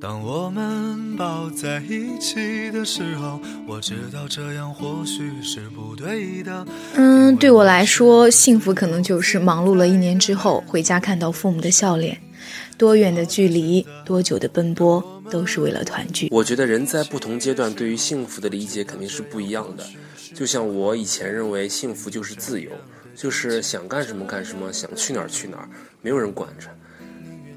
当我们抱在一起的时候，我知道这样或许是不对的。嗯，对我来说，幸福可能就是忙碌了一年之后，回家看到父母的笑脸。多远的距离，多久的奔波，都是为了团聚。我觉得人在不同阶段对于幸福的理解肯定是不一样的。就像我以前认为幸福就是自由，就是想干什么干什么，想去哪儿去哪儿，没有人管着。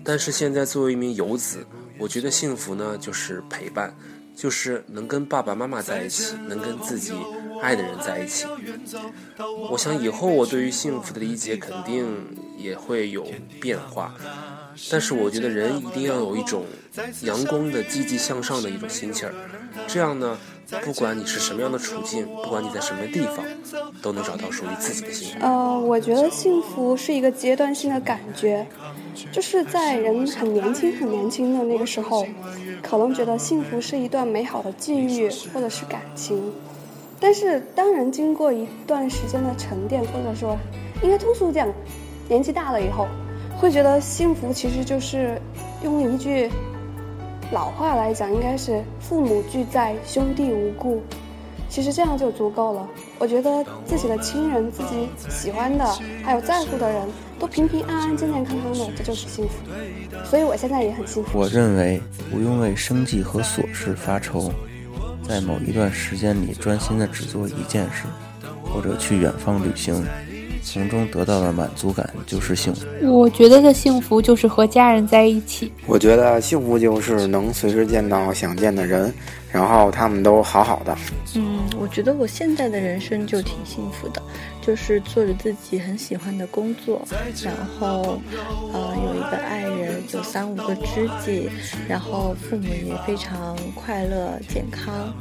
但是现在作为一名游子，我觉得幸福呢就是陪伴，就是能跟爸爸妈妈在一起，能跟自己爱的人在一起。我想以后我对于幸福的理解肯定也会有变化。但是我觉得人一定要有一种阳光的、积极向上的一种心气儿，这样呢，不管你是什么样的处境，不管你在什么地方，都能找到属于自己的幸福。呃，我觉得幸福是一个阶段性的感觉，就是在人很年轻、很年轻的那个时候，可能觉得幸福是一段美好的际遇或者是感情，但是当人经过一段时间的沉淀，或者说应该通俗讲，年纪大了以后。会觉得幸福其实就是用一句老话来讲，应该是父母俱在，兄弟无故。其实这样就足够了。我觉得自己的亲人、自己喜欢的，还有在乎的人都平平安安、健健康康的，这就是幸福。所以我现在也很幸福。我认为不用为生计和琐事发愁，在某一段时间里专心的只做一件事，或者去远方旅行。从中得到的满足感就是幸福。我觉得的幸福就是和家人在一起。我觉得幸福就是能随时见到想见的人，然后他们都好好的。嗯，我觉得我现在的人生就挺幸福的，就是做着自己很喜欢的工作，然后呃有一个爱人，有三五个知己，然后父母也非常快乐健康。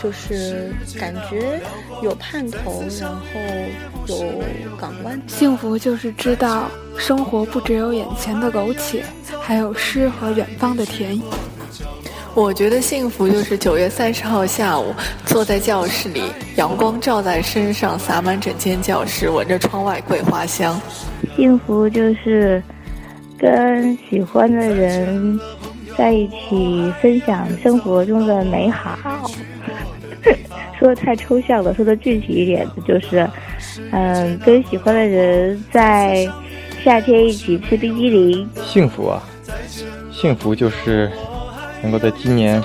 就是感觉有盼头，然后有港湾。幸福就是知道生活不只有眼前的苟且，还有诗和远方的田野。我觉得幸福就是九月三十号下午，坐在教室里，阳光照在身上，洒满整间教室，闻着窗外桂花香。幸福就是跟喜欢的人在一起，分享生活中的美好。说的太抽象了，说的具体一点，就是，嗯，跟喜欢的人在夏天一起吃冰激凌。幸福啊，幸福就是能够在今年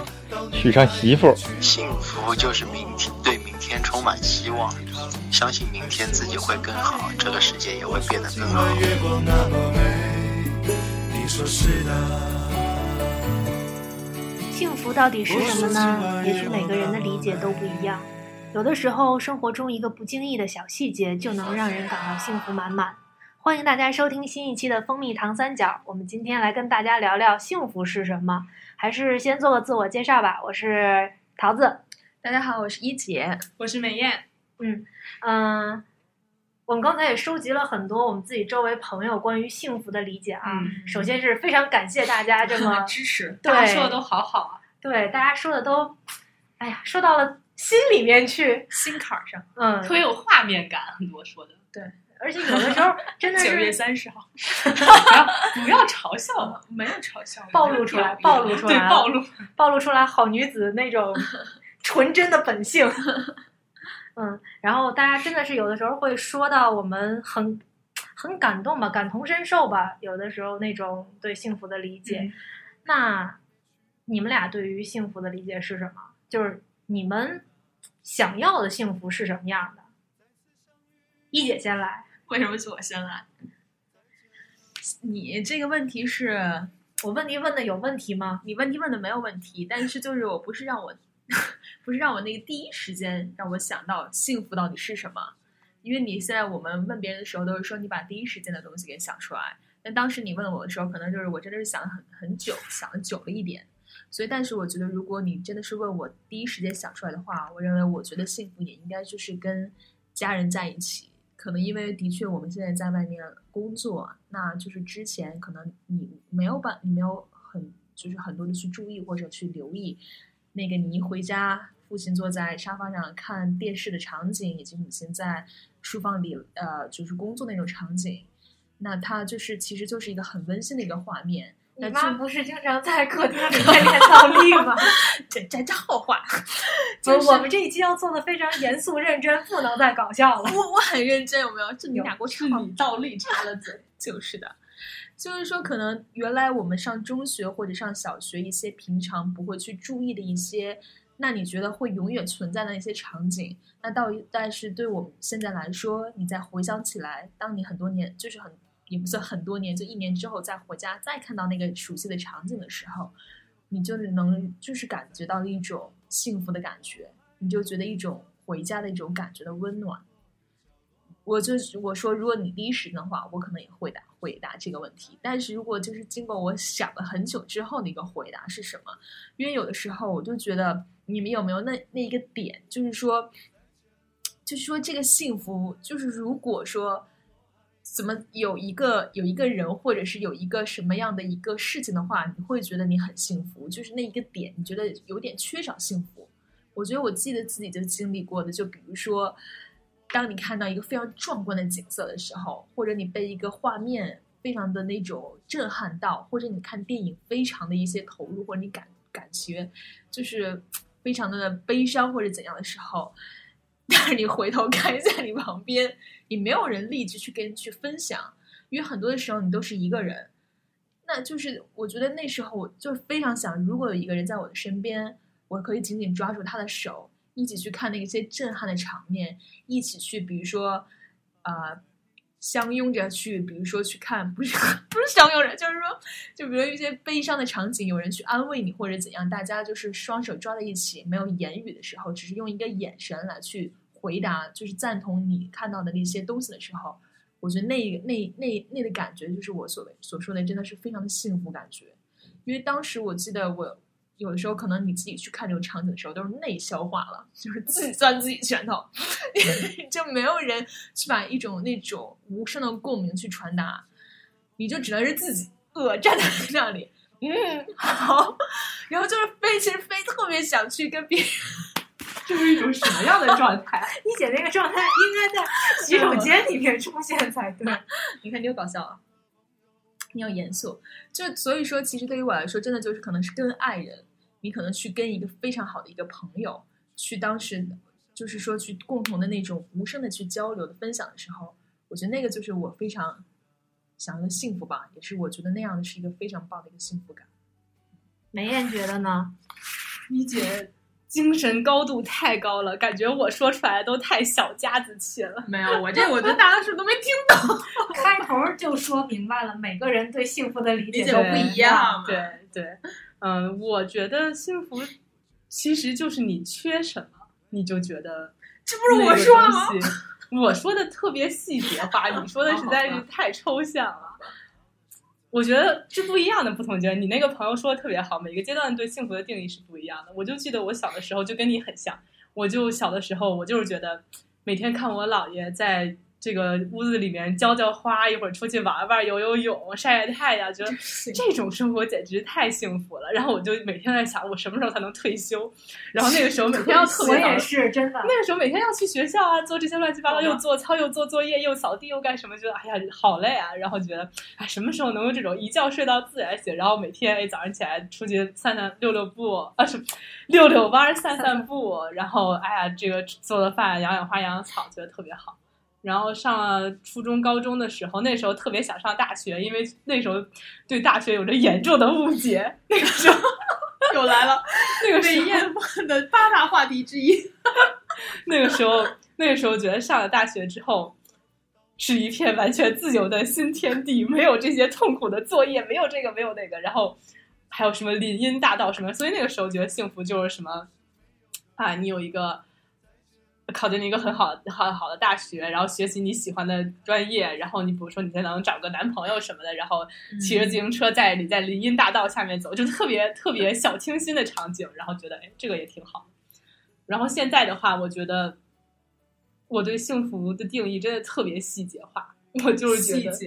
娶上媳妇。幸福就是明天对明天充满希望，相信明天自己会更好，这个世界也会变得更好。幸福到底是什么呢？也许每个人的理解都不一样。有的时候，生活中一个不经意的小细节就能让人感到幸福满满。欢迎大家收听新一期的蜂蜜糖三角。我们今天来跟大家聊聊幸福是什么。还是先做个自我介绍吧。我是桃子。大家好，我是一姐。我是美艳。嗯嗯。我们刚才也收集了很多我们自己周围朋友关于幸福的理解啊。首先是非常感谢大家这么 支持，大家说的都好好啊。对，大家说的都，哎呀，说到了心里面去，心坎儿上，嗯，特别有画面感，很多说的。对，而且有的时候真的是九月三十号，不要不要嘲笑，没有嘲笑，暴露出来，暴露出来，暴露 暴露出来，好女子那种纯真的本性。嗯，然后大家真的是有的时候会说到我们很很感动吧，感同身受吧，有的时候那种对幸福的理解。那你们俩对于幸福的理解是什么？就是你们想要的幸福是什么样的？一姐先来，为什么是我先来？你这个问题是我问题问的有问题吗？你问题问的没有问题，但是就是我不是让我。不是让我那个第一时间让我想到幸福到底是什么，因为你现在我们问别人的时候都是说你把第一时间的东西给想出来，但当时你问我的时候，可能就是我真的是想了很很久，想的久了一点。所以，但是我觉得如果你真的是问我第一时间想出来的话，我认为我觉得幸福也应该就是跟家人在一起。可能因为的确我们现在在外面工作，那就是之前可能你没有把，你没有很就是很多的去注意或者去留意。那个你一回家，父亲坐在沙发上看电视的场景，以及母亲在书房里呃就是工作那种场景，那他就是其实就是一个很温馨的一个画面。你妈不是经常在客厅里面练倒立吗？这这这后话。就我们这一期要做的非常严肃认真，不能再搞笑了。我我很认真，有没有？就你俩给我你倒立插了嘴，就是的。就是说，可能原来我们上中学或者上小学，一些平常不会去注意的一些，那你觉得会永远存在的一些场景，那到但是对我们现在来说，你再回想起来，当你很多年，就是很你不算很多年，就一年之后再回家再看到那个熟悉的场景的时候，你就能就是感觉到一种幸福的感觉，你就觉得一种回家的一种感觉的温暖。我就我说，如果你第一时间的话，我可能也会答回答这个问题。但是如果就是经过我想了很久之后的一个回答是什么？因为有的时候我就觉得，你们有没有那那一个点，就是说，就是说这个幸福，就是如果说怎么有一个有一个人，或者是有一个什么样的一个事情的话，你会觉得你很幸福，就是那一个点，你觉得有点缺少幸福。我觉得我记得自己就经历过的，就比如说。当你看到一个非常壮观的景色的时候，或者你被一个画面非常的那种震撼到，或者你看电影非常的一些投入，或者你感感觉就是非常的悲伤或者怎样的时候，但是你回头看一下你旁边，你没有人立即去跟去分享，因为很多的时候你都是一个人。那就是我觉得那时候我就非常想，如果有一个人在我的身边，我可以紧紧抓住他的手。一起去看那些震撼的场面，一起去，比如说，呃，相拥着去，比如说去看，不 是不是相拥着，就是说，就比如一些悲伤的场景，有人去安慰你或者怎样，大家就是双手抓在一起，没有言语的时候，只是用一个眼神来去回答，就是赞同你看到的那些东西的时候，我觉得那那那那的感觉，就是我所所说的，真的是非常的幸福感觉，因为当时我记得我。有的时候，可能你自己去看这种场景的时候，都是内消化了，就是自己攥自己拳头，就没有人去把一种那种无声的共鸣去传达，你就只能是自己呃站在那里，嗯好，然后就是飞，其实飞特别想去跟别人，这是一种什么样的状态？你姐那个状态应该在洗手间里面出现才对。你看，你又搞笑了。你要严肃，就所以说，其实对于我来说，真的就是可能是跟爱人，你可能去跟一个非常好的一个朋友，去当时就是说去共同的那种无声的去交流的分享的时候，我觉得那个就是我非常想要的幸福吧，也是我觉得那样的是一个非常棒的一个幸福感。梅艳觉得呢？你姐。精神高度太高了，感觉我说出来都太小家子气了。没有，我这 我觉得大家是都没听懂。开头就说明白了，每个人对幸福的理解都不一样。对对，嗯，我觉得幸福其实就是你缺什么，你就觉得这不是我说吗？我说的特别细节化，你说的实在是太抽象了。我觉得是不一样的不同阶段。你那个朋友说的特别好，每个阶段对幸福的定义是不一样的。我就记得我小的时候就跟你很像，我就小的时候我就是觉得每天看我姥爷在。这个屋子里面浇浇花，一会儿出去玩玩、游游泳、晒晒太阳，觉得这种生活简直太幸福了。然后我就每天在想，我什么时候才能退休？然后那个时候每天要特别 早，我也是真的。那个时候每天要去学校啊，做这些乱七八糟，又做操，又做作业，又扫地，又干什么？觉得哎呀，好累啊！然后觉得哎，什么时候能用这种一觉睡到自然醒？然后每天哎早上起来出去散散溜溜步啊，是溜溜弯、散散步。然后哎呀，这个做了饭，养养花、养养草，觉得特别好。然后上了初中、高中的时候，那时候特别想上大学，因为那时候对大学有着严重的误解。那个时候又来了，那个时候的八大话题之一。那个时候，那个时候觉得上了大学之后，是一片完全自由的新天地，没有这些痛苦的作业，没有这个，没有那个，然后还有什么林荫大道什么，所以那个时候觉得幸福就是什么啊，你有一个。考进了一个很好、很好的大学，然后学习你喜欢的专业，然后你比如说你才能找个男朋友什么的，然后骑着自行车在你在林荫大道下面走，就特别特别小清新的场景，然后觉得哎，这个也挺好。然后现在的话，我觉得我对幸福的定义真的特别细节化，我就是觉得，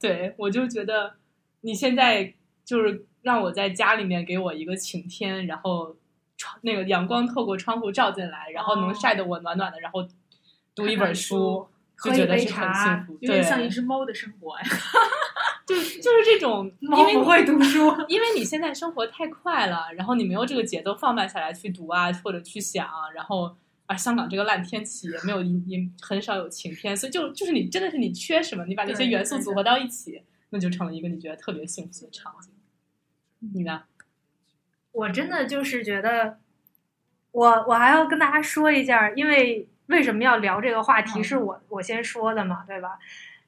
对我就觉得你现在就是让我在家里面给我一个晴天，然后。那个阳光透过窗户照进来，然后能晒得我暖暖的，然后读一本书，就觉得是很幸福，有点像一只猫的生活 呀。就就是这种，因为猫不会读书，因为你现在生活太快了，然后你没有这个节奏放慢下来去读啊，或者去想，然后啊，香港这个烂天气也没有也很少有晴天，所以就就是你真的是你缺什么，你把这些元素组合到一起，那就成了一个你觉得特别幸福的场景。你呢？我真的就是觉得，我我还要跟大家说一下，因为为什么要聊这个话题，是我我先说的嘛，对吧？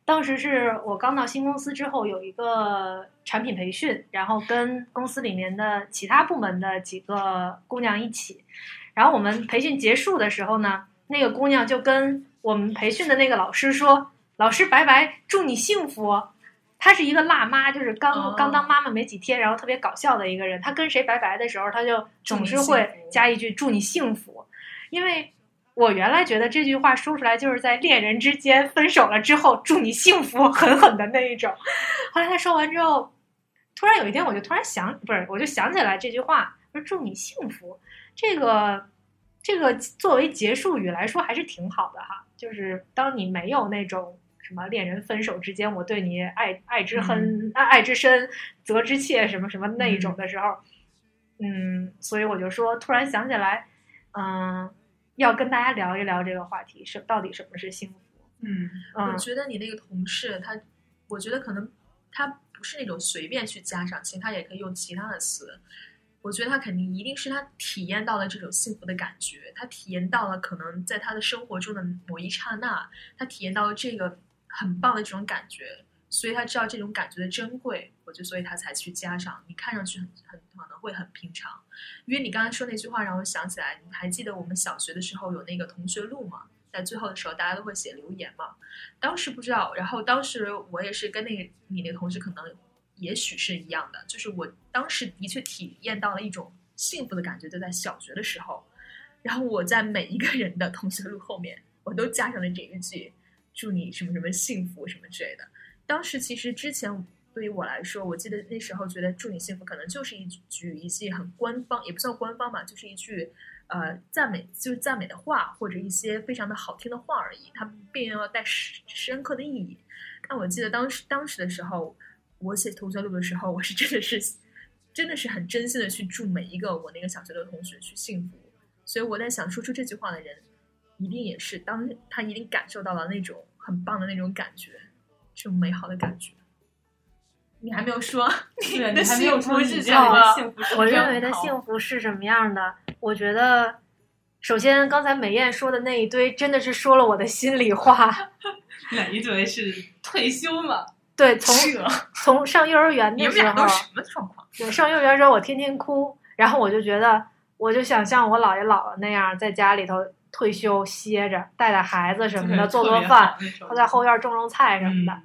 当时是我刚到新公司之后，有一个产品培训，然后跟公司里面的其他部门的几个姑娘一起，然后我们培训结束的时候呢，那个姑娘就跟我们培训的那个老师说：“老师拜拜，祝你幸福。”她是一个辣妈，就是刚、哦刚当妈妈没几天，然后特别搞笑的一个人。她跟谁拜拜的时候，她就总是会加一句“祝你幸福”，因为我原来觉得这句话说出来就是在恋人之间分手了之后祝你幸福，狠狠的那一种。后来她说完之后，突然有一天我就突然想，不是，我就想起来这句话，说祝你幸福，这个这个作为结束语来说还是挺好的哈。就是当你没有那种什么恋人分手之间，我对你爱爱之恨、爱爱之深、责之切什么什么那一种的时候，嗯，所以我就说，突然想起来，嗯，要跟大家聊一聊这个话题，是到底什么是幸福？嗯，嗯我觉得你那个同事他，我觉得可能他不是那种随便去加上，其实他也可以用其他的词。我觉得他肯定一定是他体验到了这种幸福的感觉，他体验到了可能在他的生活中的某一刹那，他体验到了这个很棒的这种感觉，所以他知道这种感觉的珍贵，我觉得所以他才去加上。你看上去很很可能会很平常，因为你刚才说那句话让我想起来，你还记得我们小学的时候有那个同学录吗？在最后的时候，大家都会写留言嘛。当时不知道，然后当时我也是跟那个你那个同学可能也许是一样的，就是我当时的确体验到了一种幸福的感觉，就在小学的时候。然后我在每一个人的同学录后面，我都加上了这一句“祝你什么什么幸福”什么之类的。当时其实之前对于我来说，我记得那时候觉得“祝你幸福”可能就是一句一句很官方，也不算官方吧，就是一句呃赞美，就是赞美的话，或者一些非常的好听的话而已，它并没有带深深刻的意义。但我记得当时当时的时候，我写同学录的时候，我是真的是真的是很真心的去祝每一个我那个小学的同学去幸福。所以我在想，说出这句话的人，一定也是当他一定感受到了那种很棒的那种感觉，这种美好的感觉。你还没有说，你还没有幸福是说你认什么？为的幸福是我什么认为的幸福是什么样的？我觉得，首先刚才美艳说的那一堆，真的是说了我的心里话。哪一堆是退休嘛？对，从从上幼儿园你的时候们俩都，什么状况？对，上幼儿园的时候我天天哭，然后我就觉得，我就想像我姥爷姥姥那样，在家里头退休歇着，带带孩子什么的，做做饭他，在后院种种菜什么的。嗯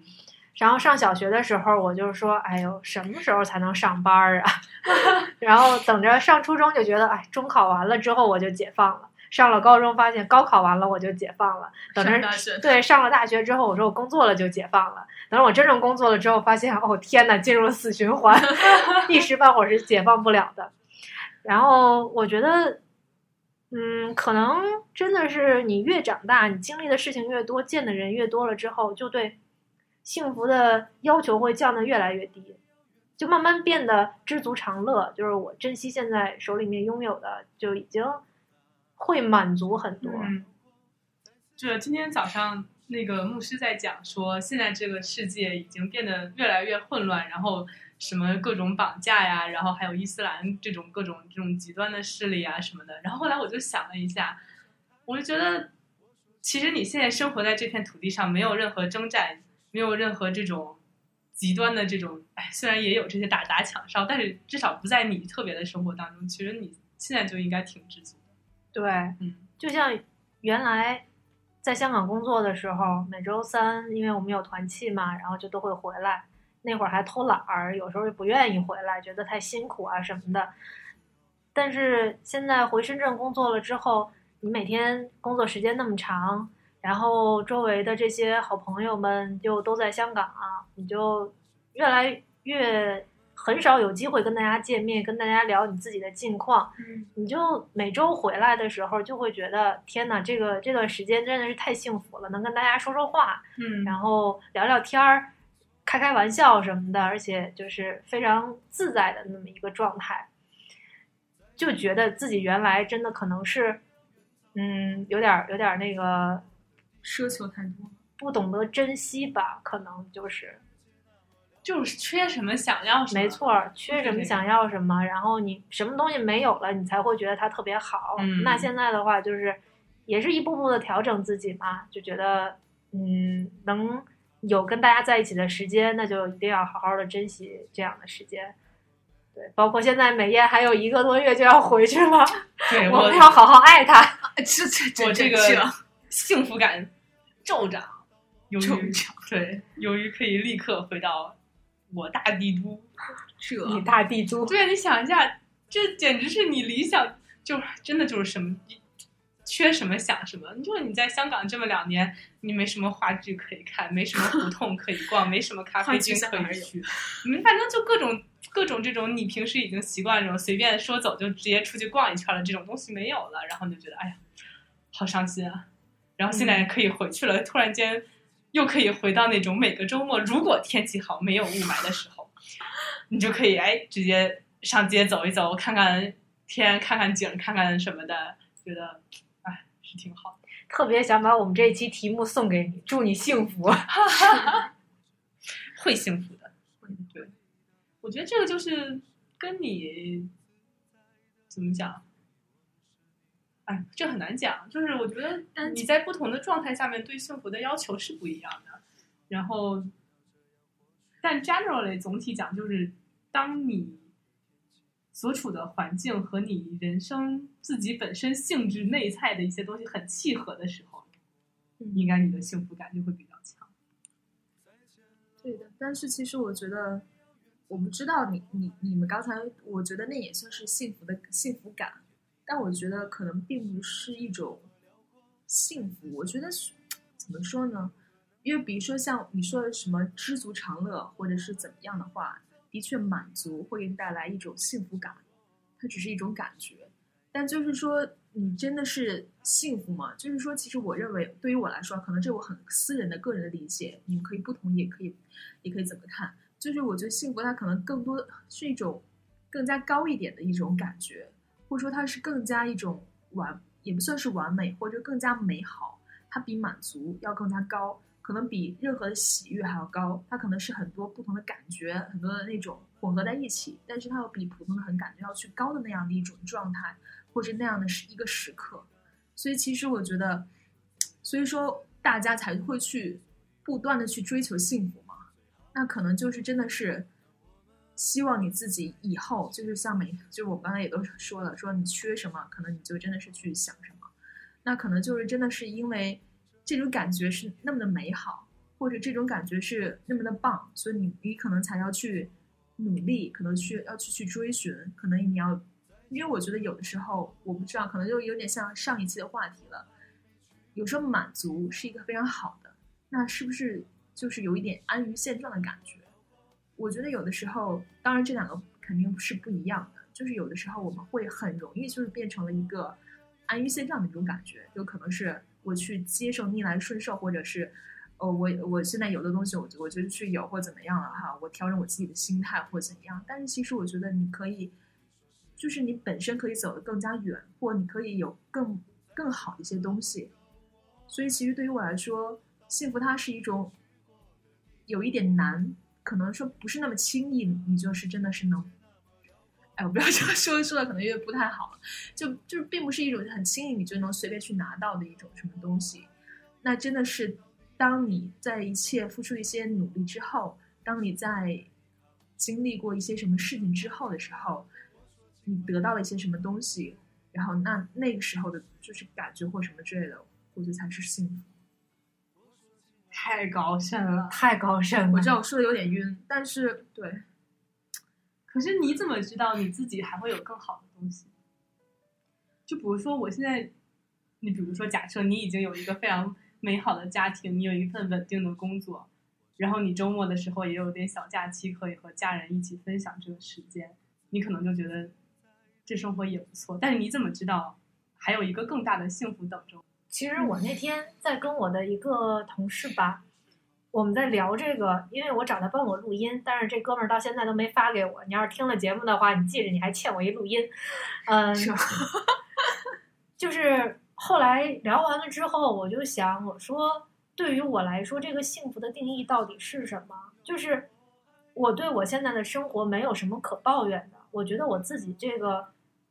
然后上小学的时候，我就说：“哎呦，什么时候才能上班儿啊？” 然后等着上初中就觉得，哎，中考完了之后我就解放了。上了高中，发现高考完了我就解放了。等着上对上了大学之后，我说我工作了就解放了。等我真正工作了之后，发现哦天呐，进入了死循环，一时半会儿是解放不了的。然后我觉得，嗯，可能真的是你越长大，你经历的事情越多，见的人越多了之后，就对幸福的要求会降得越来越低，就慢慢变得知足常乐。就是我珍惜现在手里面拥有的，就已经会满足很多。嗯，这今天早上那个牧师在讲说，现在这个世界已经变得越来越混乱，然后什么各种绑架呀，然后还有伊斯兰这种各种这种极端的势力啊什么的。然后后来我就想了一下，我就觉得，其实你现在生活在这片土地上，没有任何征战，没有任何这种极端的这种，哎，虽然也有这些打砸抢烧，但是至少不在你特别的生活当中。其实你现在就应该挺知足的。对，嗯，就像原来在香港工作的时候，每周三因为我们有团契嘛，然后就都会回来。那会儿还偷懒儿，有时候也不愿意回来，觉得太辛苦啊什么的。但是现在回深圳工作了之后，你每天工作时间那么长，然后周围的这些好朋友们就都在香港啊，你就越来越很少有机会跟大家见面，跟大家聊你自己的近况。嗯，你就每周回来的时候，就会觉得天哪，这个这段时间真的是太幸福了，能跟大家说说话，嗯然后聊聊天儿，开开玩笑什么的，而且就是非常自在的那么一个状态，就觉得自己原来真的可能是，嗯，有点有点那个奢求太多，不懂得珍惜吧，可能就是。就是缺什么想要什么，没错，缺什么想要什么，然后你什么东西没有了，你才会觉得它特别好。嗯、那现在的话，就是也是一步步的调整自己嘛，就觉得嗯，能有跟大家在一起的时间，那就一定要好好的珍惜这样的时间。对，包括现在美艳还有一个多月就要回去了，对，我们要好好爱她。这这我这个 幸福感骤涨，由于对，由于可以立刻回到。我大帝都，这你大帝都，对啊，你想一下，这简直是你理想，就真的就是什么缺什么想什么。就是你在香港这么两年，你没什么话剧可以看，没什么胡同可以逛，没什么咖啡厅可以去，你们反正就各种各种这种你平时已经习惯这种随便说走就直接出去逛一圈了这种东西没有了，然后你就觉得哎呀，好伤心啊。然后现在可以回去了，突然间。又可以回到那种每个周末，如果天气好、没有雾霾的时候，你就可以哎直接上街走一走，看看天、看看景、看看什么的，觉得挺好。特别想把我们这一期题目送给你，祝你幸福，会幸福的。对，我觉得这个就是跟你怎么讲。哎，这很难讲。就是我觉得你在不同的状态下面对幸福的要求是不一样的。然后，但 generally 总体讲，就是当你所处的环境和你人生自己本身性质内在的一些东西很契合的时候，应该你的幸福感就会比较强。对的，但是其实我觉得，我不知道你你你们刚才，我觉得那也算是幸福的幸福感。但我觉得可能并不是一种幸福，我觉得怎么说呢？因为比如说像你说的什么知足常乐，或者是怎么样的话，的确满足会给你带来一种幸福感，它只是一种感觉。但就是说，你真的是幸福吗？就是说，其实我认为，对于我来说，可能这我很私人的个人的理解，你们可以不同意，也可以，也可以怎么看？就是我觉得幸福，它可能更多是一种更加高一点的一种感觉。或者说它是更加一种完，也不算是完美，或者更加美好。它比满足要更加高，可能比任何的喜悦还要高。它可能是很多不同的感觉，很多的那种混合在一起，但是它要比普通的很感觉要去高的那样的一种状态，或者那样的是一个时刻。所以其实我觉得，所以说大家才会去不断的去追求幸福嘛。那可能就是真的是。希望你自己以后就是像每，就是我刚才也都说了，说你缺什么，可能你就真的是去想什么，那可能就是真的是因为这种感觉是那么的美好，或者这种感觉是那么的棒，所以你你可能才要去努力，可能去要去去追寻，可能你要，因为我觉得有的时候我不知道，可能就有点像上一期的话题了，有时候满足是一个非常好的，那是不是就是有一点安于现状的感觉？我觉得有的时候，当然这两个肯定是不一样的。就是有的时候我们会很容易就是变成了一个安于现状的一种感觉，有可能是我去接受逆来顺受，或者是哦我我现在有的东西我我就去有或怎么样了哈，我调整我自己的心态或怎么样。但是其实我觉得你可以，就是你本身可以走得更加远，或你可以有更更好一些东西。所以其实对于我来说，幸福它是一种有一点难。可能说不是那么轻易，你就是真的是能，哎，我不知道这么说说的可能有点不太好，就就是并不是一种很轻易你就能随便去拿到的一种什么东西。那真的是，当你在一切付出一些努力之后，当你在经历过一些什么事情之后的时候，你得到了一些什么东西，然后那那个时候的就是感觉或什么之类的，我觉得才是幸福。太高深了，太高深了！我知道我说的有点晕，但是对。可是你怎么知道你自己还会有更好的东西？就比如说，我现在，你比如说，假设你已经有一个非常美好的家庭，你有一份稳定的工作，然后你周末的时候也有点小假期，可以和家人一起分享这个时间，你可能就觉得这生活也不错。但是你怎么知道还有一个更大的幸福等着？其实我那天在跟我的一个同事吧，我们在聊这个，因为我找他帮我录音，但是这哥们儿到现在都没发给我。你要是听了节目的话，你记着你还欠我一录音。嗯，就是后来聊完了之后，我就想，我说对于我来说，这个幸福的定义到底是什么？就是我对我现在的生活没有什么可抱怨的，我觉得我自己这个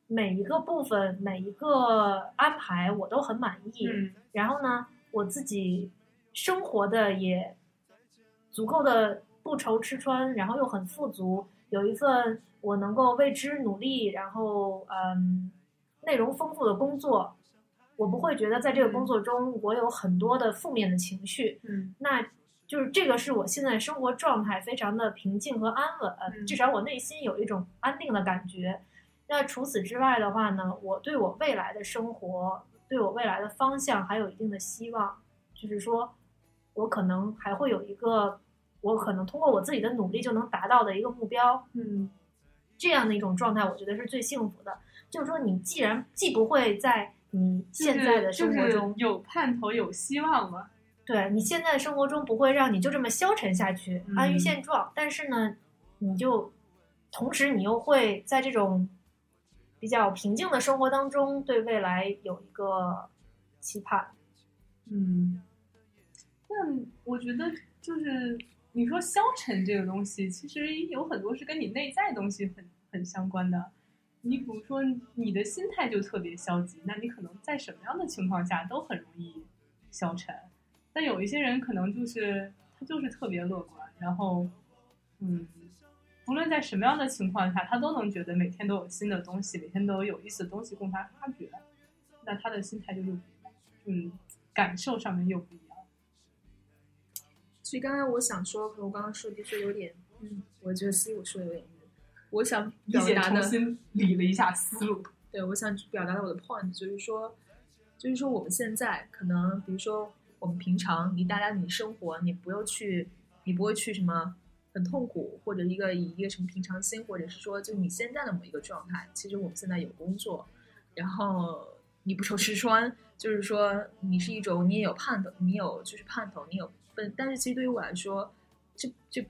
每一个部分、每一个安排我都很满意。嗯然后呢，我自己生活的也足够的不愁吃穿，然后又很富足，有一份我能够为之努力，然后嗯，内容丰富的工作，我不会觉得在这个工作中我有很多的负面的情绪。嗯，那就是这个是我现在生活状态非常的平静和安稳，至少我内心有一种安定的感觉。那除此之外的话呢，我对我未来的生活，对我未来的方向还有一定的希望，就是说，我可能还会有一个，我可能通过我自己的努力就能达到的一个目标。嗯，这样的一种状态，我觉得是最幸福的。就是说，你既然既不会在你现在的生活中、就是有盼头、有希望嘛，对你现在的生活中不会让你就这么消沉下去、嗯安于现状，但是呢，你就同时你又会在这种比较平静的生活当中，对未来有一个期盼。嗯，但我觉得就是你说消沉这个东西，其实有很多是跟你内在东西很很相关的。你比如说你的心态就特别消极，那你可能在什么样的情况下都很容易消沉。但有一些人可能就是他就是特别乐观，然后嗯，不论在什么样的情况下，他都能觉得每天都有新的东西，每天都有有意思的东西供他发掘。那他的心态就又不一样，嗯，感受上面又不一样。所以刚才我想说，可能我刚刚说的确有点，嗯，我觉得 C 我说的有点晕。我想表达的重新理了一下思路。对，我想表达的我的 point 就是说，就是说我们现在可能，比如说我们平常你大家你生活，你不用去，你不会去什么很痛苦，或者一个以一个什么平常心，或者是说就你现在的某一个状态，其实我们现在有工作，然后你不愁吃穿，就是说你是一种你也有盼头，你有就是盼头，你有但是其实对于我来说，这这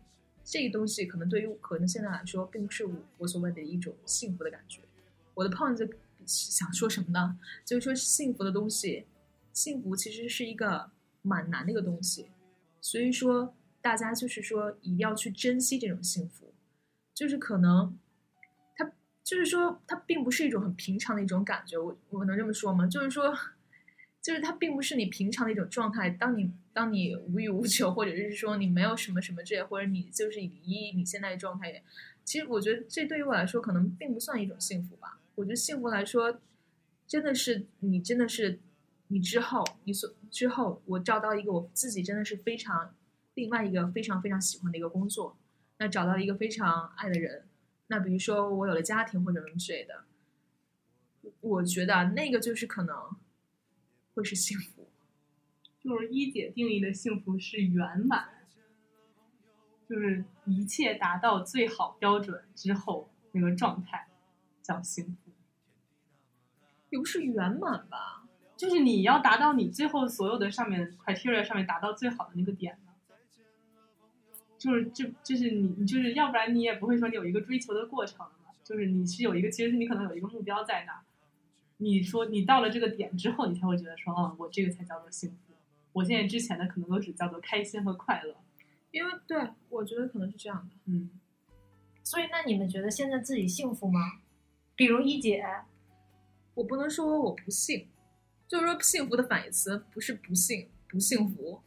这个东西可能对于可能现在来说，并不是我我所谓的一种幸福的感觉。我的胖子想说什么呢？就是说幸福的东西，幸福其实是一个蛮难的一个东西，所以说大家就是说一定要去珍惜这种幸福，就是可能它就是说它并不是一种很平常的一种感觉，我我能这么说吗？就是说。就是它并不是你平常的一种状态。当你当你无欲无求，或者是说你没有什么什么这些，或者你就是以你现在的状态，其实我觉得这对于我来说可能并不算一种幸福吧。我觉得幸福来说，真的是你真的是你之后你所之后，我找到一个我自己真的是非常另外一个非常非常喜欢的一个工作，那找到一个非常爱的人，那比如说我有了家庭或者什么之类的，我觉得那个就是可能。会是幸福，就是一姐定义的幸福是圆满，就是一切达到最好标准之后那个状态叫幸福，也不是圆满吧？就是你要达到你最后所有的上面 criteria 上面达到最好的那个点呢，就是这就是你你就是要不然你也不会说你有一个追求的过程嘛，就是你是有一个其实是你可能有一个目标在那。你说你到了这个点之后，你才会觉得说，哦，我这个才叫做幸福。我现在之前的可能都只叫做开心和快乐，因为对我觉得可能是这样的。嗯，所以那你们觉得现在自己幸福吗？比如一姐，我不能说我不幸，就是说幸福的反义词不是不幸、不幸福。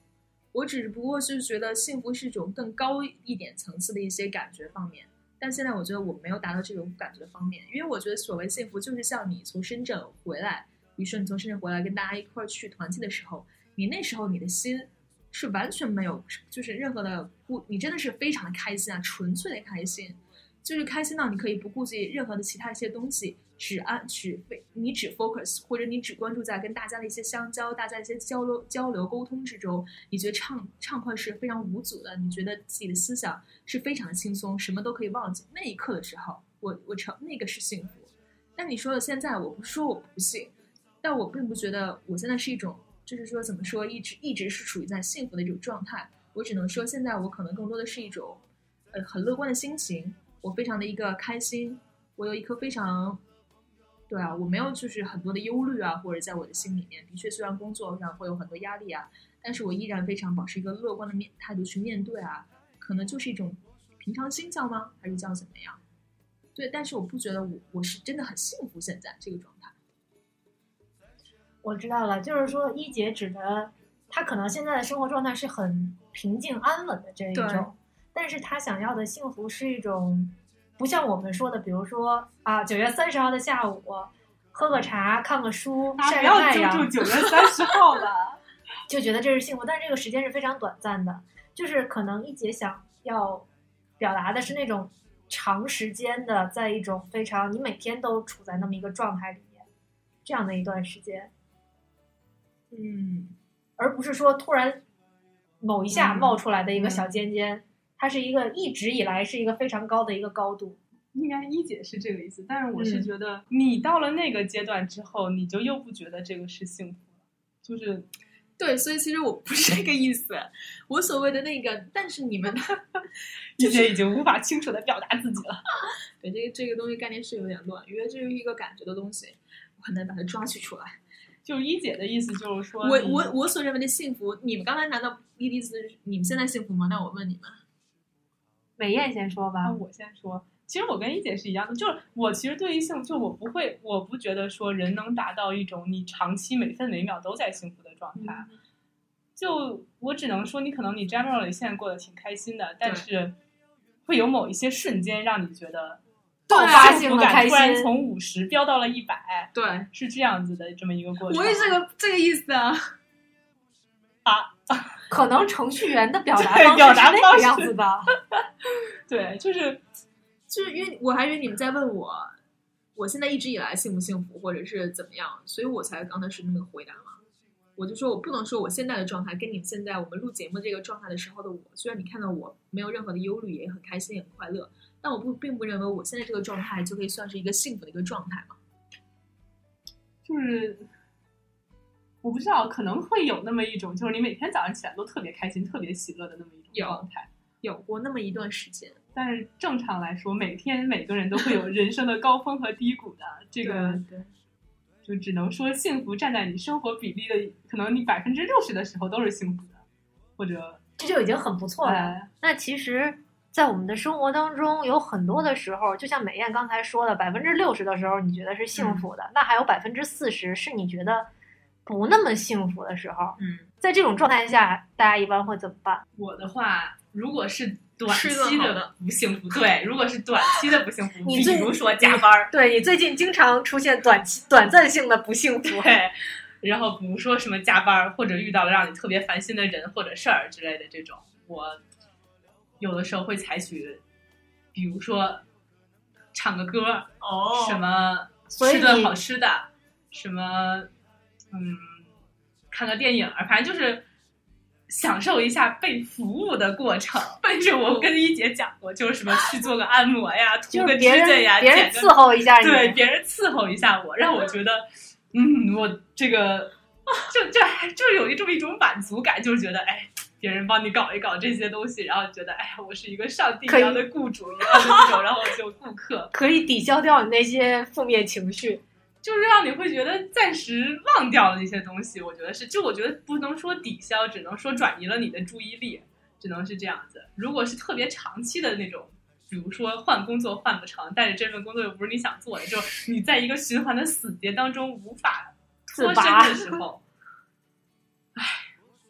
我只不过是觉得幸福是一种更高一点层次的一些感觉方面。但现在我觉得我没有达到这种感觉方面，因为我觉得所谓幸福就是像你从深圳回来，比如说你从深圳回来跟大家一块儿去团聚的时候，你那时候你的心是完全没有，就是任何的顾，你真的是非常的开心啊，纯粹的开心，就是开心到你可以不顾及任何的其他一些东西，只按只你只 focus 或者你只关注在跟大家的一些相交，大家一些交流交流沟通之中，你觉得畅畅快是非常无阻的，你觉得自己的思想是非常的轻松，什么都可以忘记。那一刻的时候，我我成那个是幸福。但你说的现在，我不说我不信，但我并不觉得我现在是一种，就是说怎么说，一直一直是处于在幸福的一种状态。我只能说，现在我可能更多的是一种，呃，很乐观的心情。我非常的一个开心，我有一颗非常，对啊，我没有就是很多的忧虑啊，或者在我的心里面，的确虽然工作上会有很多压力啊，但是我依然非常保持一个乐观的面态度去面对啊，可能就是一种平常心叫吗？还是叫怎么样？对，但是我不觉得我我是真的很幸福现在这个状。我知道了，就是说一姐指的，她可能现在的生活状态是很平静安稳的这一种，但是她想要的幸福是一种，不像我们说的，比如说啊，九月三十号的下午，喝个茶，看个书，晒个太阳。不要九月三十号了，就觉得这是幸福，但是这个时间是非常短暂的，就是可能一姐想要表达的是那种长时间的，在一种非常你每天都处在那么一个状态里面，这样的一段时间。嗯，而不是说突然某一下冒出来的一个小尖尖，它是一个一直以来是一个非常高的一个高度。应该一姐是这个意思，但是我是觉得你到了那个阶段之后，你就又不觉得这个是幸福了，就是对，所以其实我不是这个意思。我所谓的那个，但是你们一姐 已经无法清楚的表达自己了。对，这个这个东西概念是有点乱，因为这是一个感觉的东西，我很难把它抓取出来。就一姐的意思就是说，我我我所认为的幸福，你们刚才难道一的意思是你们现在幸福吗？那我问你们，美艳先说吧，我先说。其实我跟一姐是一样的，就是我其实对于幸，就我不会，我不觉得说人能达到一种你长期每分每秒都在幸福的状态。就我只能说，你可能你 generally 现在过得挺开心的，但是会有某一些瞬间让你觉得。爆发幸福感突然从五十飙到了一百，对，是这样子的这么一个过程。我也是个这个意思啊，啊，可能程序员的表达方式是那个样子的。对，就是就是因为我还以为你们在问我，我现在一直以来幸不幸福，或者是怎么样，所以我才刚才是那么回答嘛。我就说我不能说我现在的状态跟你们现在我们录节目这个状态的时候的我，虽然你看到我没有任何的忧虑，也很开心，也很快乐。但我不并不认为我现在这个状态就可以算是一个幸福的一个状态嘛？就是我不知道，可能会有那么一种，就是你每天早上起来都特别开心、特别喜乐的那么一种状态，有过那么一段时间。但是正常来说，每天每个人都会有人生的高峰和低谷的。这个对，就只能说幸福站在你生活比例的，可能你百分之六十的时候都是幸福的，或者这就已经很不错了。那其实。在我们的生活当中，有很多的时候，就像美艳刚才说的，百分之六十的时候你觉得是幸福的，那还有百分之四十是你觉得不那么幸福的时候。嗯，在这种状态下，大家一般会怎么办？我的话，如果是短期的不幸福，对，如果是短期的不幸福，你比如说加班儿，对你最近经常出现短期、短暂性的不幸福，对，然后比如说什么加班儿，或者遇到了让你特别烦心的人或者事儿之类的这种，我。有的时候会采取，比如说唱个歌哦，什么吃顿好吃的，什么嗯，看个电影反正就是享受一下被服务的过程。但是我跟一姐讲过，就是什么去做个按摩呀，涂个指甲呀，别人伺候一下你，对，别人伺候一下我，让我觉得嗯，我这个 就就就有一种一种满足感，就是觉得哎。别人帮你搞一搞这些东西，然后觉得哎呀，我是一个上帝一样的雇主一样的那种，然后就顾客 可以抵消掉你那些负面情绪，就是让你会觉得暂时忘掉了那些东西。我觉得是，就我觉得不能说抵消，只能说转移了你的注意力，只能是这样子。如果是特别长期的那种，比如说换工作换不成，但是这份工作又不是你想做的，就你在一个循环的死结当中无法脱身的时候，唉。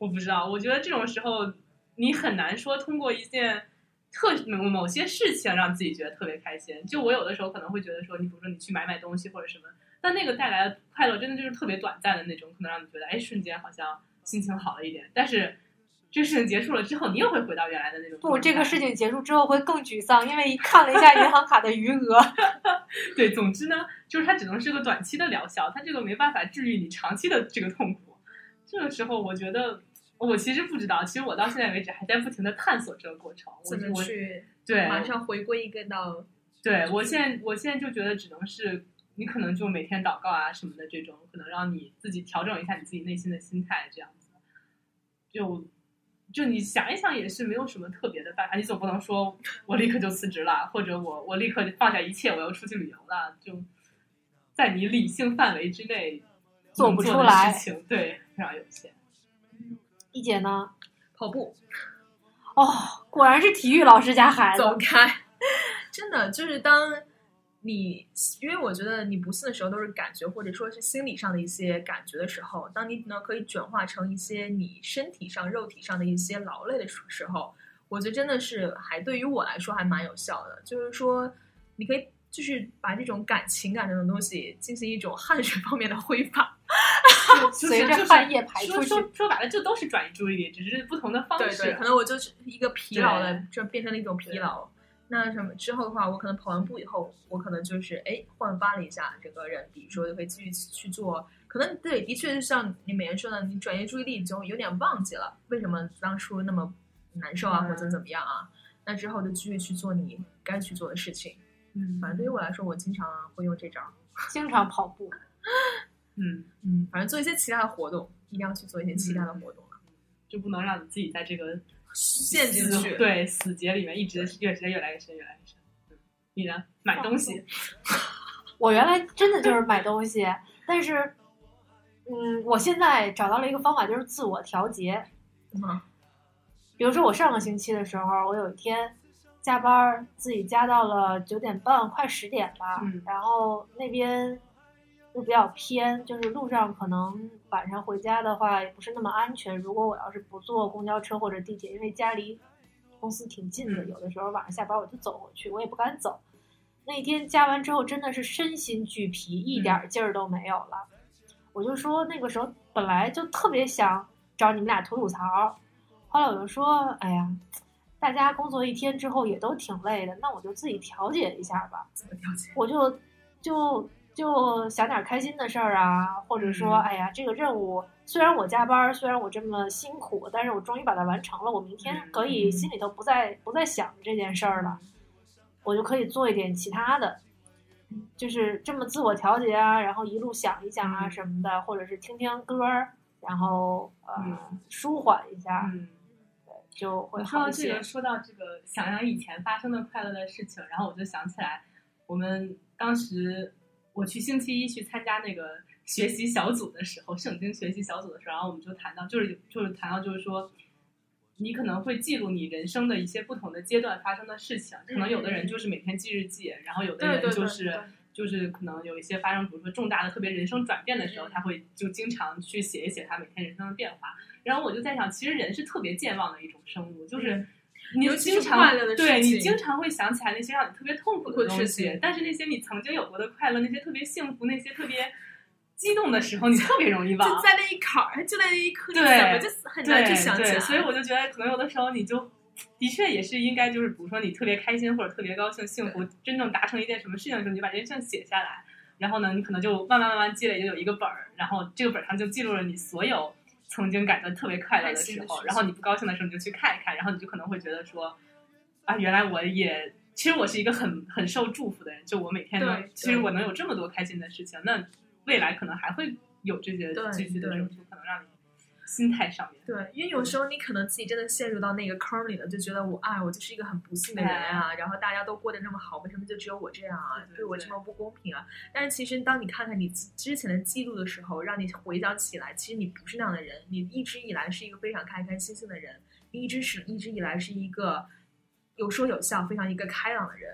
我不知道，我觉得这种时候你很难说通过一件特某某些事情让自己觉得特别开心。就我有的时候可能会觉得说，你比如说你去买买东西或者什么，但那个带来的快乐真的就是特别短暂的那种，可能让你觉得哎瞬间好像心情好了一点。但是这个事情结束了之后，你又会回到原来的那种。不，这个事情结束之后会更沮丧，因为看了一下银行卡的余额。对，总之呢，就是它只能是个短期的疗效，它这个没办法治愈你长期的这个痛苦。这个时候，我觉得。我其实不知道，其实我到现在为止还在不停的探索这个过程。怎么去对马上回归一个到？对我现在我现在就觉得只能是你可能就每天祷告啊什么的这种，可能让你自己调整一下你自己内心的心态这样子。就就你想一想，也是没有什么特别的办法。你总不能说我立刻就辞职了，或者我我立刻放下一切，我要出去旅游了。就在你理性范围之内做不出来，事情对非常有限。一姐呢？跑步。哦，果然是体育老师家孩子。走开！真的就是当你，因为我觉得你不信的时候都是感觉，或者说是心理上的一些感觉的时候，当你呢可以转化成一些你身体上、肉体上的一些劳累的时候，我觉得真的是还对于我来说还蛮有效的。就是说，你可以就是把这种感情感这种东西进行一种汗水方面的挥发。随着汗液排出去，说说白了，这都是转移注意力，只是不同的方式。对对，可能我就是一个疲劳的，就变成了一种疲劳。那什么之后的话，我可能跑完步以后，我可能就是哎焕发了一下整个人，比如说就可以继续去做。可能对，的确就像你美人说的，你转移注意力就有点忘记了为什么当初那么难受啊，或者怎么样啊。那之后就继续去做你该去做的事情。嗯，反正对于我来说，我经常会用这招，经常跑步。嗯嗯，反正做一些其他的活动，一定要去做一些其他的活动了，就不能让你自己在这个陷进去，对死结里面一直越越来越深，越来越深。你呢？买东西？我原来真的就是买东西，但是，嗯，我现在找到了一个方法，就是自我调节。嗯，比如说我上个星期的时候，我有一天加班，自己加到了九点半，快十点吧，嗯，然后那边。又比较偏，就是路上可能晚上回家的话也不是那么安全。如果我要是不坐公交车或者地铁，因为家离公司挺近的，有的时候晚上下班我就走回去，我也不敢走。那天加完之后真的是身心俱疲，一点劲儿都没有了。我就说那个时候本来就特别想找你们俩吐吐槽，后来我就说，哎呀，大家工作一天之后也都挺累的，那我就自己调节一下吧。怎么调节？我就就。就想点开心的事儿啊，或者说，哎呀，这个任务虽然我加班，虽然我这么辛苦，但是我终于把它完成了。我明天可以心里头不再不再想这件事儿了，我就可以做一点其他的，就是这么自我调节啊，然后一路想一想啊什么的，或者是听听歌儿，然后呃舒缓一下，对，就会好一些。说到这个，说到这个，想想以前发生的快乐的事情，然后我就想起来，我们当时。我去星期一去参加那个学习小组的时候，圣经学习小组的时候，然后我们就谈到，就是就是谈到，就是说，你可能会记录你人生的一些不同的阶段发生的事情。可能有的人就是每天记日记，然后有的人就是就是可能有一些发生，比如说重大的特别人生转变的时候，他会就经常去写一写他每天人生的变化。然后我就在想，其实人是特别健忘的一种生物，就是。你经常对你经常会想起来那些让你特别痛苦的事情，但是那些你曾经有过的快乐，那些特别幸福，那些特别激动的时候，你特别容易忘。就在那一坎儿，就在那一刻，对，怎么就很难去想起来？所以我就觉得，可能有的时候你就的确也是应该，就是比如说你特别开心或者特别高兴、幸福，真正达成一件什么事情的时候，你把这件事情写下来，然后呢，你可能就慢慢慢慢积累，就有一个本儿，然后这个本上就记录了你所有曾经感到特别快乐的时候，然后你不高兴的时候，你就去看一看，然后你就可能会觉得说。啊，原来我也，其实我是一个很很受祝福的人。就我每天都，其实我能有这么多开心的事情，那未来可能还会有这些继续的这种，可能让你心态上面。对，因为有时候你可能自己真的陷入到那个坑里了，就觉得我哎，我就是一个很不幸的人啊。然后大家都过得那么好，为什么就只有我这样啊？对我这么不公平啊？但是其实当你看看你之前的记录的时候，让你回想起来，其实你不是那样的人，你一直以来是一个非常开开心心的人，你一直是一直以来是一个。有说有笑，非常一个开朗的人，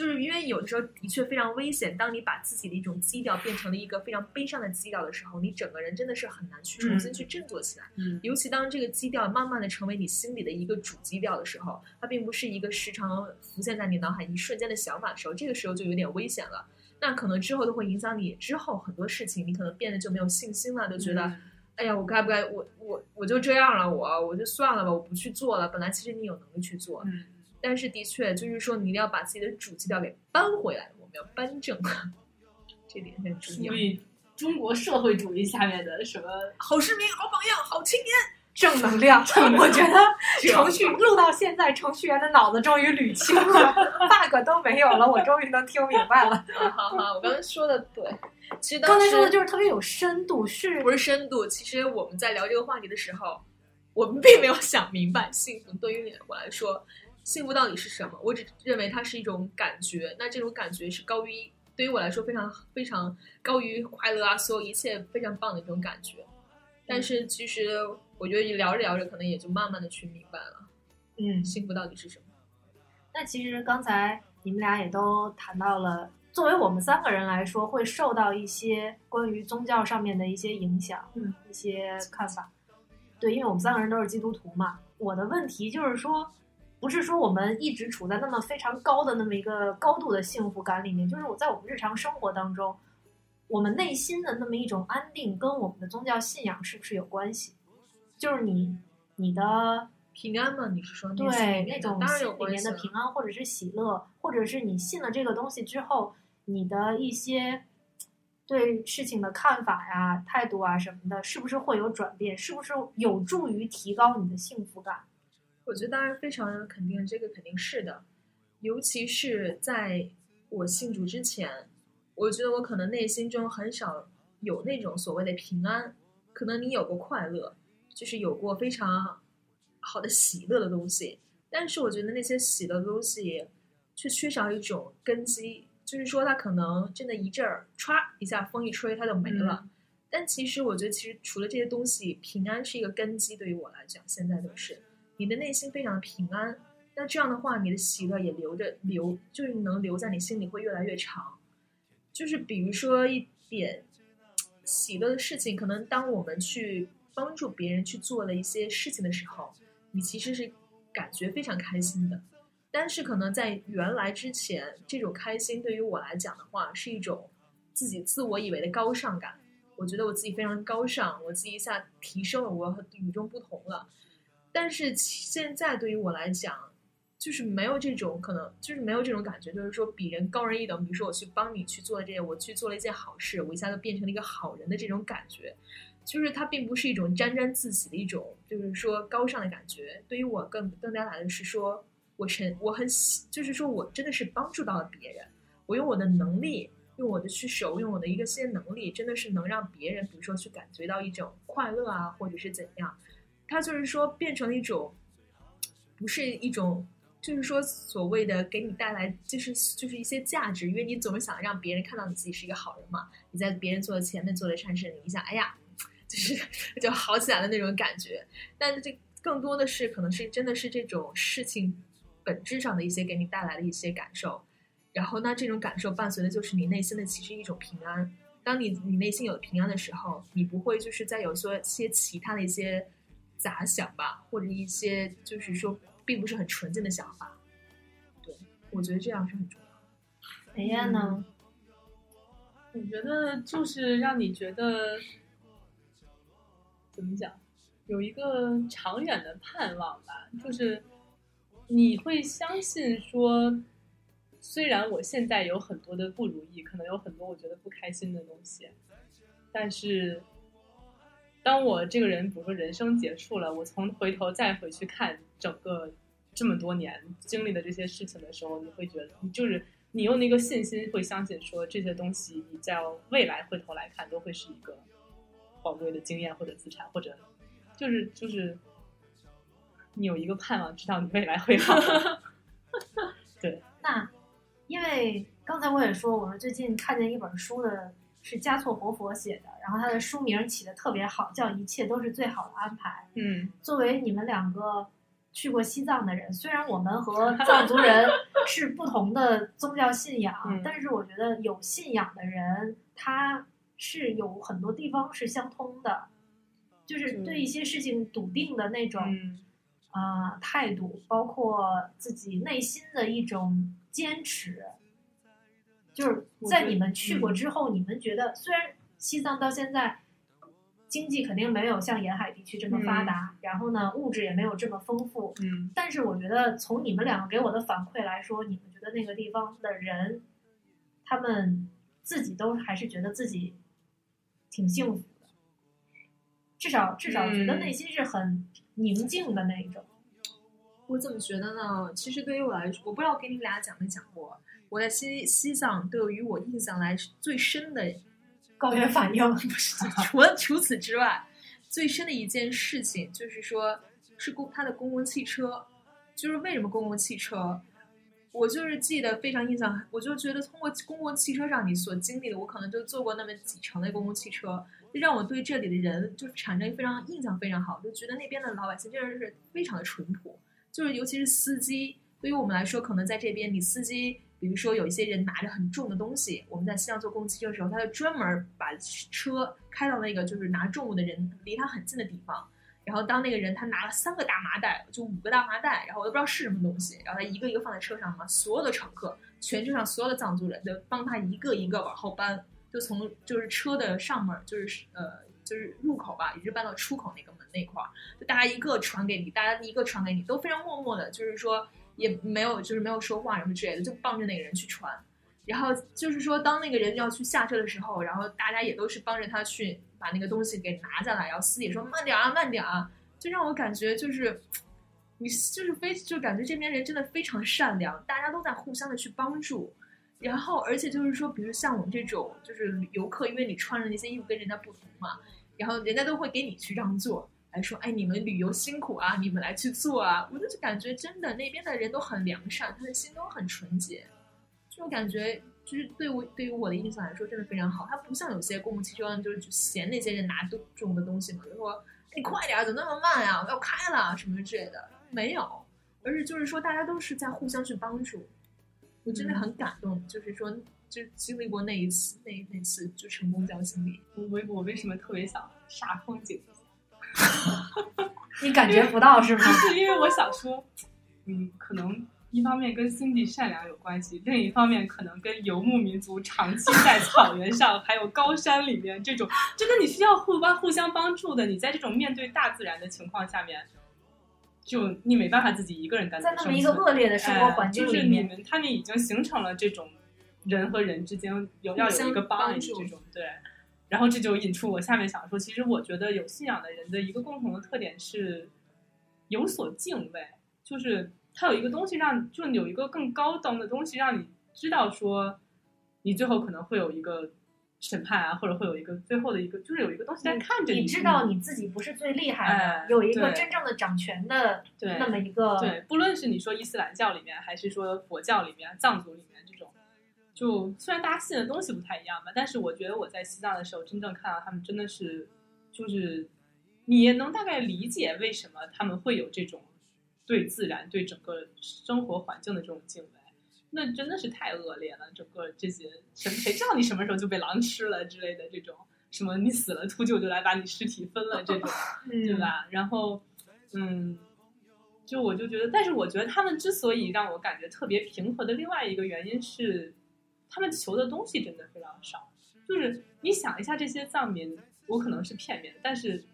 就是因为有的时候的确非常危险。当你把自己的一种基调变成了一个非常悲伤的基调的时候，你整个人真的是很难去重新去振作起来。嗯，尤其当这个基调慢慢的成为你心里的一个主基调的时候，它并不是一个时常浮现在你脑海一瞬间的想法的时候，这个时候就有点危险了。那可能之后都会影响你之后很多事情，你可能变得就没有信心了，就觉得，哎呀，我该不该我我我就这样了，我我就算了吧，我不去做了。本来其实你有能力去做。嗯。但是的确，就是说你一定要把自己的主基调给扳回来，我们要扳正，这点很重要。所以，中国社会主义下面的什么好市民、好榜样、好青年、正能量，我觉得 程序录到现在，程序员的脑子终于捋清了，bug 都没有了，我终于能听明白了。好好，我刚才说的对，其实刚才说的就是特别有深度，是不是深度？其实我们在聊这个话题的时候。我们并没有想明白幸福对于我来说，幸福到底是什么。我只认为它是一种感觉，那这种感觉是高于对于我来说非常非常高于快乐啊，所有一切非常棒的一种感觉。但是其实我觉得聊着聊着，可能也就慢慢的去明白了，嗯，幸福到底是什么。那其实刚才你们俩也都谈到了，作为我们三个人来说，会受到一些关于宗教上面的一些影响，嗯，一些看法。对，因为我们三个人都是基督徒嘛。我的问题就是说，不是说我们一直处在那么非常高的那么一个高度的幸福感里面，就是我在我们日常生活当中，我们内心的那么一种安定，跟我们的宗教信仰是不是有关系？就是你你的平安吗？你是说对那种当然心里面的平安，或者是喜乐，或者是你信了这个东西之后，你的一些对事情的看法呀、态度啊什么的，是不是会有转变？是不是有助于提高你的幸福感？我觉得当然非常肯定，这个肯定是的。尤其是在我信主之前，我觉得我可能内心中很少有那种所谓的平安。可能你有过快乐，就是有过非常好的喜乐的东西，但是我觉得那些喜乐的东西却缺少一种根基，就是说它可能真的一阵儿歘一下风一吹它就没了。但其实我觉得，其实除了这些东西，平安是一个根基。对于我来讲，现在都是你的内心非常的平安。那这样的话，你的喜乐也留着留，就是能留在你心里会越来越长。就是比如说一点喜乐的事情，可能当我们去帮助别人去做了一些事情的时候，你其实是感觉非常开心的。但是可能在原来之前，这种开心对于我来讲的话，是一种自己自我以为的高尚感。我觉得我自己非常高尚，我自己一下提升了，我和与众不同了。但是现在对于我来讲，就是没有这种可能，就是没有这种感觉，就是说比人高人一等。比如说我去帮你去做了这些，我去做了一件好事，我一下就变成了一个好人的这种感觉，就是它并不是一种沾沾自喜的一种，就是说高尚的感觉。对于我更更加来的是说，我是我很喜，就是说我真的是帮助到了别人，我用我的能力。用我的去手，用我的一个些能力，真的是能让别人，比如说去感觉到一种快乐啊，或者是怎样。它就是说变成了一种，不是一种，就是说所谓的给你带来，就是就是一些价值，因为你总是想让别人看到你自己是一个好人嘛。你在别人坐的前面做的善事，你一下，哎呀，就是 就好起来的那种感觉。但这更多的是可能是真的是这种事情本质上的一些给你带来的一些感受。然后呢，这种感受伴随的就是你内心的其实一种平安。当你你内心有平安的时候，你不会就是再有说些其他的一些杂想吧，或者一些就是说并不是很纯净的想法。对，我觉得这样是很重要的。梅艳呢？我觉得就是让你觉得怎么讲，有一个长远的盼望吧，就是你会相信说。虽然我现在有很多的不如意，可能有很多我觉得不开心的东西，但是当我这个人，比如说人生结束了，我从回头再回去看整个这么多年经历的这些事情的时候，你会觉得，你就是你用那个信心会相信说这些东西，你在未来回头来看都会是一个宝贵的经验或者资产，或者就是就是你有一个盼望，知道你未来会好。对，那。因为刚才我也说，我们最近看见一本书的是加措活佛写的，然后他的书名起的特别好，叫《一切都是最好的安排》。嗯，作为你们两个去过西藏的人，虽然我们和藏族人 是不同的宗教信仰，但是我觉得有信仰的人，他是有很多地方是相通的，就是对一些事情笃定的那种啊态度，包括自己内心的一种。坚持，就是在你们去过之后，你们觉得虽然西藏到现在经济肯定没有像沿海地区这么发达，然后呢物质也没有这么丰富，嗯，但是我觉得从你们两个给我的反馈来说，你们觉得那个地方的人，他们自己都还是觉得自己挺幸福的，至少至少觉得内心是很宁静的那种。我怎么觉得呢？其实对于我来说，我不知道给你们俩讲没讲过。我在西西藏对于我印象来最深的高原反应，不是除了除此之外，最深的一件事情，就是说是公他的公共汽车，就是为什么公共汽车？我就是记得非常印象，我就觉得通过公共汽车上你所经历的，我可能就坐过那么几程的公共汽车，就让我对这里的人就产生非常印象非常好，就觉得那边的老百姓真的是非常的淳朴，就是尤其是司机，对于我们来说，可能在这边你司机，比如说有一些人拿着很重的东西，我们在西藏坐公汽车的时候，他就专门把车开到那个就是拿重物的人离他很近的地方。然后当那个人他拿了三个大麻袋，就五个大麻袋，然后我都不知道是什么东西，然后他一个一个放在车上嘛，所有的乘客，全车上所有的藏族人都帮他一个一个往后搬，就从就是车的上面，就是呃就是入口吧，一直搬到出口那个门那块儿，就大家一个传给你，大家一个传给你，都非常默默的，就是说也没有就是没有说话什么之类的，就帮着那个人去传。然后就是说，当那个人要去下车的时候，然后大家也都是帮着他去把那个东西给拿下来。然后司机说慢点啊，慢点啊，就让我感觉就是，你就是非就感觉这边人真的非常善良，大家都在互相的去帮助。然后而且就是说，比如像我们这种就是游客，因为你穿的那些衣服跟人家不同嘛，然后人家都会给你去让座，来说哎你们旅游辛苦啊，你们来去做啊。我就是感觉真的那边的人都很良善，他的心都很纯洁。就感觉，就是对我对于我的印象来说，真的非常好。他不像有些公共汽车，就是嫌那些人拿重的东西嘛，就说你快点，怎么那么慢呀？我要开了什么之类的，没有。而是就是说，大家都是在互相去帮助。我真的很感动，就是说，就经历过那一次，那那次就成功交经历。我我我为什么特别想煞风景？你感觉不到是吗？是 因为我想说，嗯，可能。一方面跟心地善良有关系，另一方面可能跟游牧民族长期在草原上还有高山里面这种，真的你需要互帮互相帮助的。你在这种面对大自然的情况下面，就你没办法自己一个人单在那么一个恶劣的生活环境里面，就是你们他们已经形成了这种人和人之间有要有一个帮这种对。然后这就引出我下面想说，其实我觉得有信仰的人的一个共同的特点是有所敬畏，就是。他有一个东西让，就有一个更高等的东西让你知道说，你最后可能会有一个审判啊，或者会有一个最后的一个，就是有一个东西在看着你。你知道你自己不是最厉害的，有一个真正的掌权的那么一个。对，不论是你说伊斯兰教里面，还是说佛教里面、藏族里面就虽然大家信的东西不太一样吧，但是我觉得我在西藏的时候，真正看到他们真的是，就是你也能大概理解为什么他们会有这种。对自然、对整个生活环境的这种敬畏，那真的是太恶劣了。整个这些，谁谁知道你什么时候就被狼吃了之类的这种，什么你死了，秃鹫就来把你尸体分了这种，对吧？然后，嗯，就我就觉得，但是我觉得他们之所以让我感觉特别平和的另外一个原因是，他们求的东西真的非常少。就是你想一下，这些藏民，我可能是片面，但是。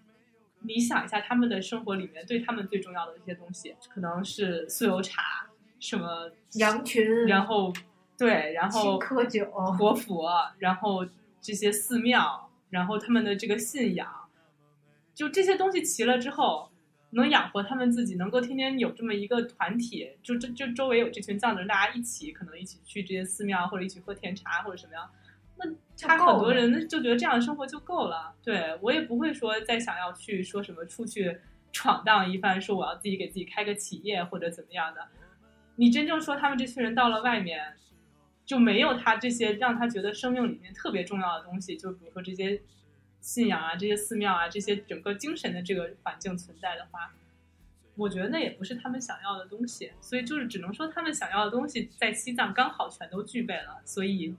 你想一下，他们的生活里面对他们最重要的一些东西，可能是酥油茶，什么羊群，然后对，然后青稞酒、活佛，然后这些寺庙，然后他们的这个信仰，就这些东西齐了之后，能养活他们自己，能够天天有这么一个团体，就这就周围有这群藏人，大家一起可能一起去这些寺庙，或者一起喝甜茶，或者什么样。那他很多人就觉得这样的生活就够了，对我也不会说再想要去说什么出去闯荡一番，说我要自己给自己开个企业或者怎么样的。你真正说他们这群人到了外面，就没有他这些让他觉得生命里面特别重要的东西，就比如说这些信仰啊、这些寺庙啊、这些整个精神的这个环境存在的话，我觉得那也不是他们想要的东西。所以就是只能说他们想要的东西在西藏刚好全都具备了，所以。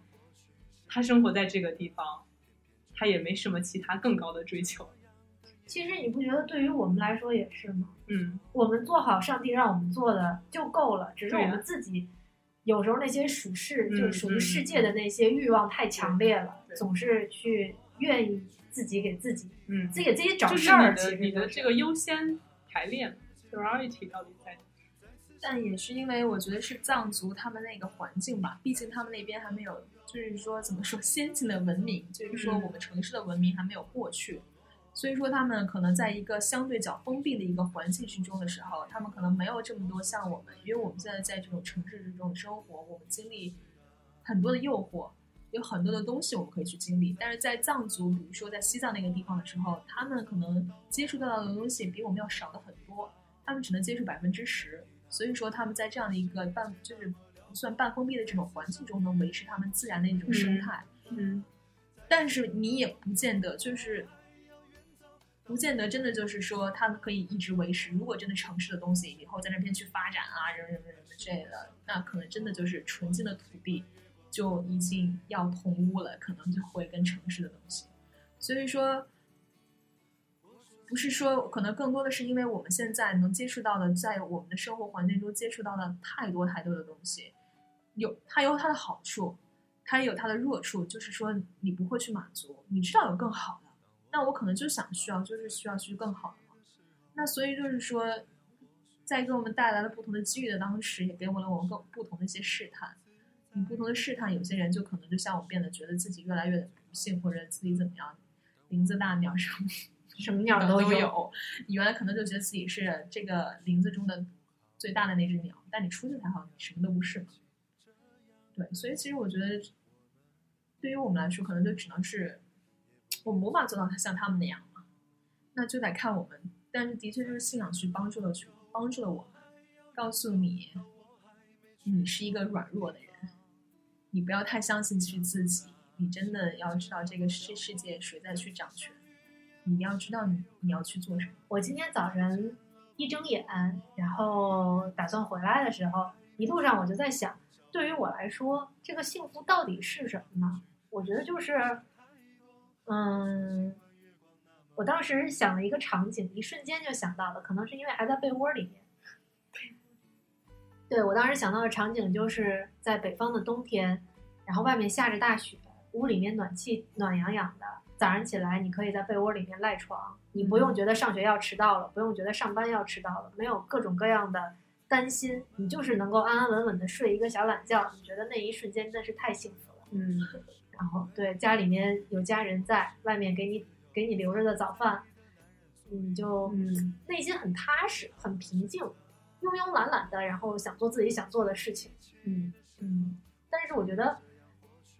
他生活在这个地方，他也没什么其他更高的追求。其实你不觉得对于我们来说也是吗？嗯，我们做好上帝让我们做的就够了。只是我们自己有时候那些属世，就是属于世界的那些欲望太强烈了，总是去愿意自己给自己，嗯，自己给自己找事儿。其实你的这个优先排列，priority 到底在？但也是因为我觉得是藏族他们那个环境吧，毕竟他们那边还没有。就是说，怎么说先进的文明，就是说我们城市的文明还没有过去，所以说他们可能在一个相对较封闭的一个环境之中的时候，他们可能没有这么多像我们，因为我们现在在这种城市之中生活，我们经历很多的诱惑，有很多的东西我们可以去经历。但是在藏族，比如说在西藏那个地方的时候，他们可能接触到的东西比我们要少的很多，他们只能接触百分之十。所以说他们在这样的一个半就是不算半封闭的这种环境中，能维持他们自然的一种生态。嗯，但是你也不见得就是。不见得真的就是说他们可以一直维持。如果真的城市的东西以后在那边去发展啊，什么什么什么之类的，那可能真的就是纯净的土地就已经要同污了，可能就会跟城市的东西。所以说，不是说可能更多的是因为我们现在能接触到的，在我们的生活环境中接触到的太多太多的东西，有它有它的好处，它也有它的弱处，就是说你不会去满足，你知道有更好的。那我可能就想需要，就是需要去更好的嘛。那所以就是说，在给我们带来了不同的机遇的当时，也给我了我们更不同的一些试探。你不同的试探，有些人就可能就像我变得觉得自己越来越不幸，或者自己怎么样，林子大鸟什么什么鸟都有。你原来可能就觉得自己是这个林子中的最大的那只鸟，但你出去才好，你什么都不是嘛。对，所以其实我觉得，对于我们来说，可能就只能是。我们无法做到像他们那样嘛，那就得看我们。但是的确就是信仰去帮助了去帮助了我们，告诉你，你是一个软弱的人，你不要太相信去自己，你真的要知道这个世世界谁在去掌权，你要知道你你要去做什么。我今天早晨一睁眼，然后打算回来的时候，一路上我就在想，对于我来说，这个幸福到底是什么呢？我觉得就是。嗯，我当时想了一个场景，一瞬间就想到了，可能是因为还在被窝里面。对我当时想到的场景就是在北方的冬天，然后外面下着大雪，屋里面暖气暖洋洋的，早上起来你可以在被窝里面赖床，你不用觉得上学要迟到了，不用觉得上班要迟到了，没有各种各样的担心，你就是能够安安稳稳的睡一个小懒觉，你觉得那一瞬间真是太幸福了。嗯。然后，对家里面有家人在，外面给你给你留着的早饭，你就嗯内心很踏实，很平静，慵慵懒懒的，然后想做自己想做的事情。嗯嗯。但是我觉得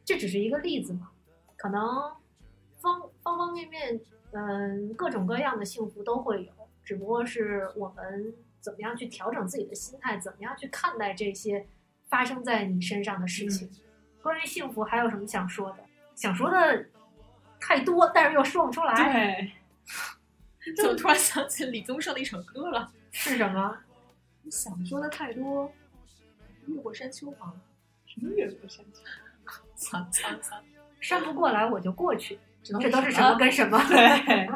这只是一个例子嘛，可能方方方面面，嗯，各种各样的幸福都会有，只不过是我们怎么样去调整自己的心态，怎么样去看待这些发生在你身上的事情。关于幸福还有什么想说的？想说的太多，但是又说不出来。对，就突然想起李宗盛的一首歌了，是什么？想说的太多，越过山丘吗？什么越过山丘？擦擦擦，山不过来我就过去。这都是什么跟什么？对。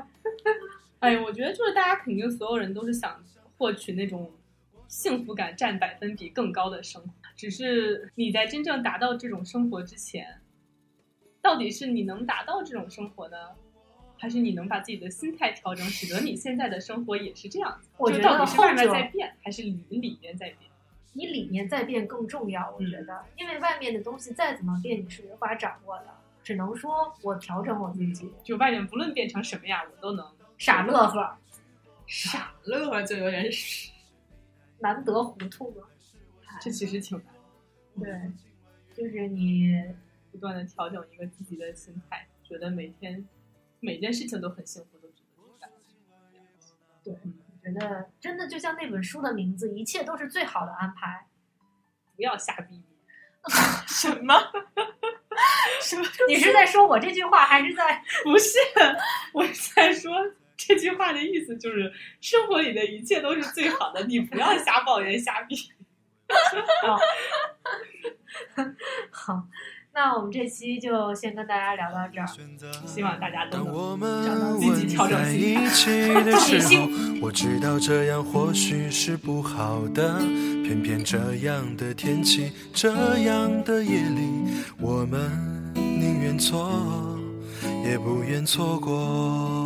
哎，我觉得就是大家肯定所有人都是想获取那种幸福感占百分比更高的生活。只是你在真正达到这种生活之前，到底是你能达到这种生活呢，还是你能把自己的心态调整，使得你现在的生活也是这样子？我觉得到底是外面在变，还是你里面在变？你里面在变更重要，我觉得，因为外面的东西再怎么变，你是无法掌握的，只能说我调整我自己。就外面不论变成什么样，我都能傻乐呵，傻乐呵就有点难得糊涂了。这其实挺难，对，就是你不断的调整一个自己的心态，觉得每天每件事情都很幸福，都值得干。对，我觉得真的就像那本书的名字，一切都是最好的安排。不要瞎逼逼。什么？什么？你是在说我这句话，还是在？不是，我在说这句话的意思就是，生活里的一切都是最好的，你不要瞎抱怨、瞎逼。好，那我们这期就先跟大家聊到这儿，希望大家都能找到积极调整在一起 的时候，我知道这样或许是不好的，偏偏这样的天气，这样的夜里，我们宁愿错，也不愿错过。